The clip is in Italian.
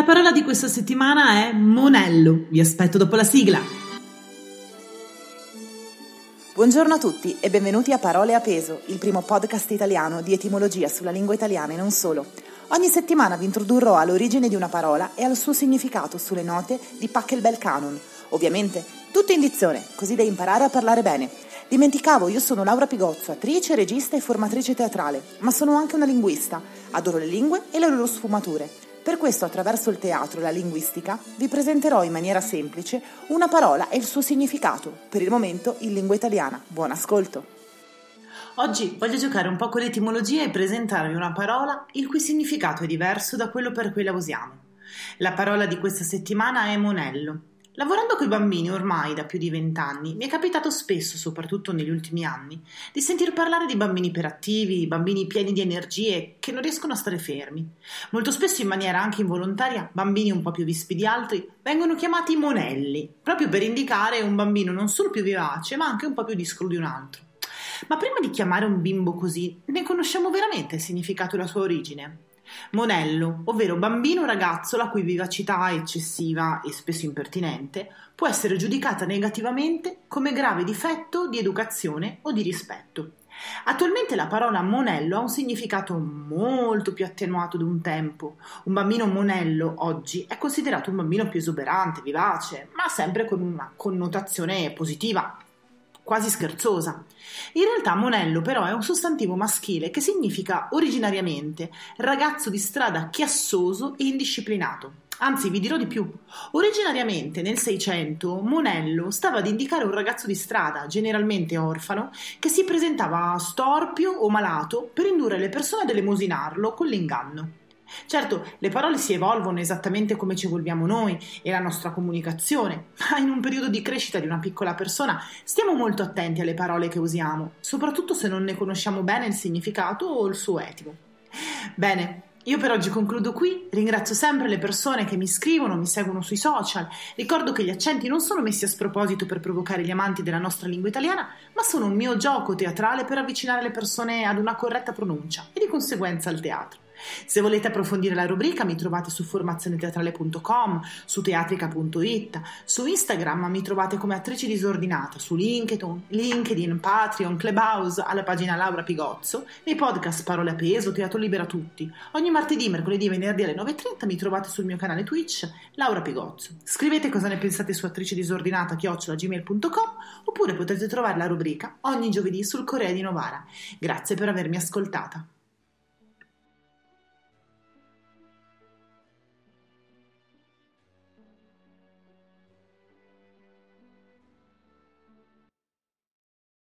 La parola di questa settimana è monello. Vi aspetto dopo la sigla. Buongiorno a tutti e benvenuti a Parole a peso, il primo podcast italiano di etimologia sulla lingua italiana e non solo. Ogni settimana vi introdurrò all'origine di una parola e al suo significato sulle note di Pachelbel Canon. Ovviamente, tutto in dizione, così da imparare a parlare bene. Dimenticavo, io sono Laura Pigozzo, attrice, regista e formatrice teatrale, ma sono anche una linguista. Adoro le lingue e le loro sfumature. Per questo, attraverso il teatro e la linguistica, vi presenterò in maniera semplice una parola e il suo significato, per il momento in lingua italiana. Buon ascolto! Oggi voglio giocare un po' con l'etimologia e presentarvi una parola il cui significato è diverso da quello per cui la usiamo. La parola di questa settimana è monello Lavorando coi bambini ormai da più di vent'anni, mi è capitato spesso, soprattutto negli ultimi anni, di sentir parlare di bambini iperattivi, bambini pieni di energie che non riescono a stare fermi. Molto spesso in maniera anche involontaria, bambini un po' più vispi di altri vengono chiamati monelli, proprio per indicare un bambino non solo più vivace, ma anche un po' più discro di un altro. Ma prima di chiamare un bimbo così, ne conosciamo veramente il significato e la sua origine? Monello, ovvero bambino o ragazzo la cui vivacità eccessiva e spesso impertinente può essere giudicata negativamente come grave difetto di educazione o di rispetto. Attualmente la parola monello ha un significato molto più attenuato di un tempo. Un bambino monello oggi è considerato un bambino più esuberante, vivace, ma sempre con una connotazione positiva, quasi scherzosa. In realtà monello però è un sostantivo maschile che significa originariamente ragazzo di strada chiassoso e indisciplinato. Anzi, vi dirò di più. Originariamente nel Seicento monello stava ad indicare un ragazzo di strada, generalmente orfano, che si presentava storpio o malato per indurre le persone ad elemosinarlo con l'inganno. Certo, le parole si evolvono esattamente come ci evolviamo noi e la nostra comunicazione, ma in un periodo di crescita di una piccola persona stiamo molto attenti alle parole che usiamo, soprattutto se non ne conosciamo bene il significato o il suo etico. Bene, io per oggi concludo qui, ringrazio sempre le persone che mi scrivono, mi seguono sui social, ricordo che gli accenti non sono messi a sproposito per provocare gli amanti della nostra lingua italiana, ma sono un mio gioco teatrale per avvicinare le persone ad una corretta pronuncia e di conseguenza al teatro. Se volete approfondire la rubrica mi trovate su formazioneteatrale.com, su teatrica.it, su Instagram mi trovate come attrice disordinata, su LinkedIn, LinkedIn, Patreon, Clubhouse, alla pagina Laura Pigozzo, nei podcast Parole a peso, Teatro Libera Tutti. Ogni martedì, mercoledì e venerdì alle 9.30 mi trovate sul mio canale Twitch Laura Pigozzo. Scrivete cosa ne pensate su attrice disordinata chiocciolagmail.com oppure potete trovare la rubrica ogni giovedì sul Corea di Novara. Grazie per avermi ascoltata.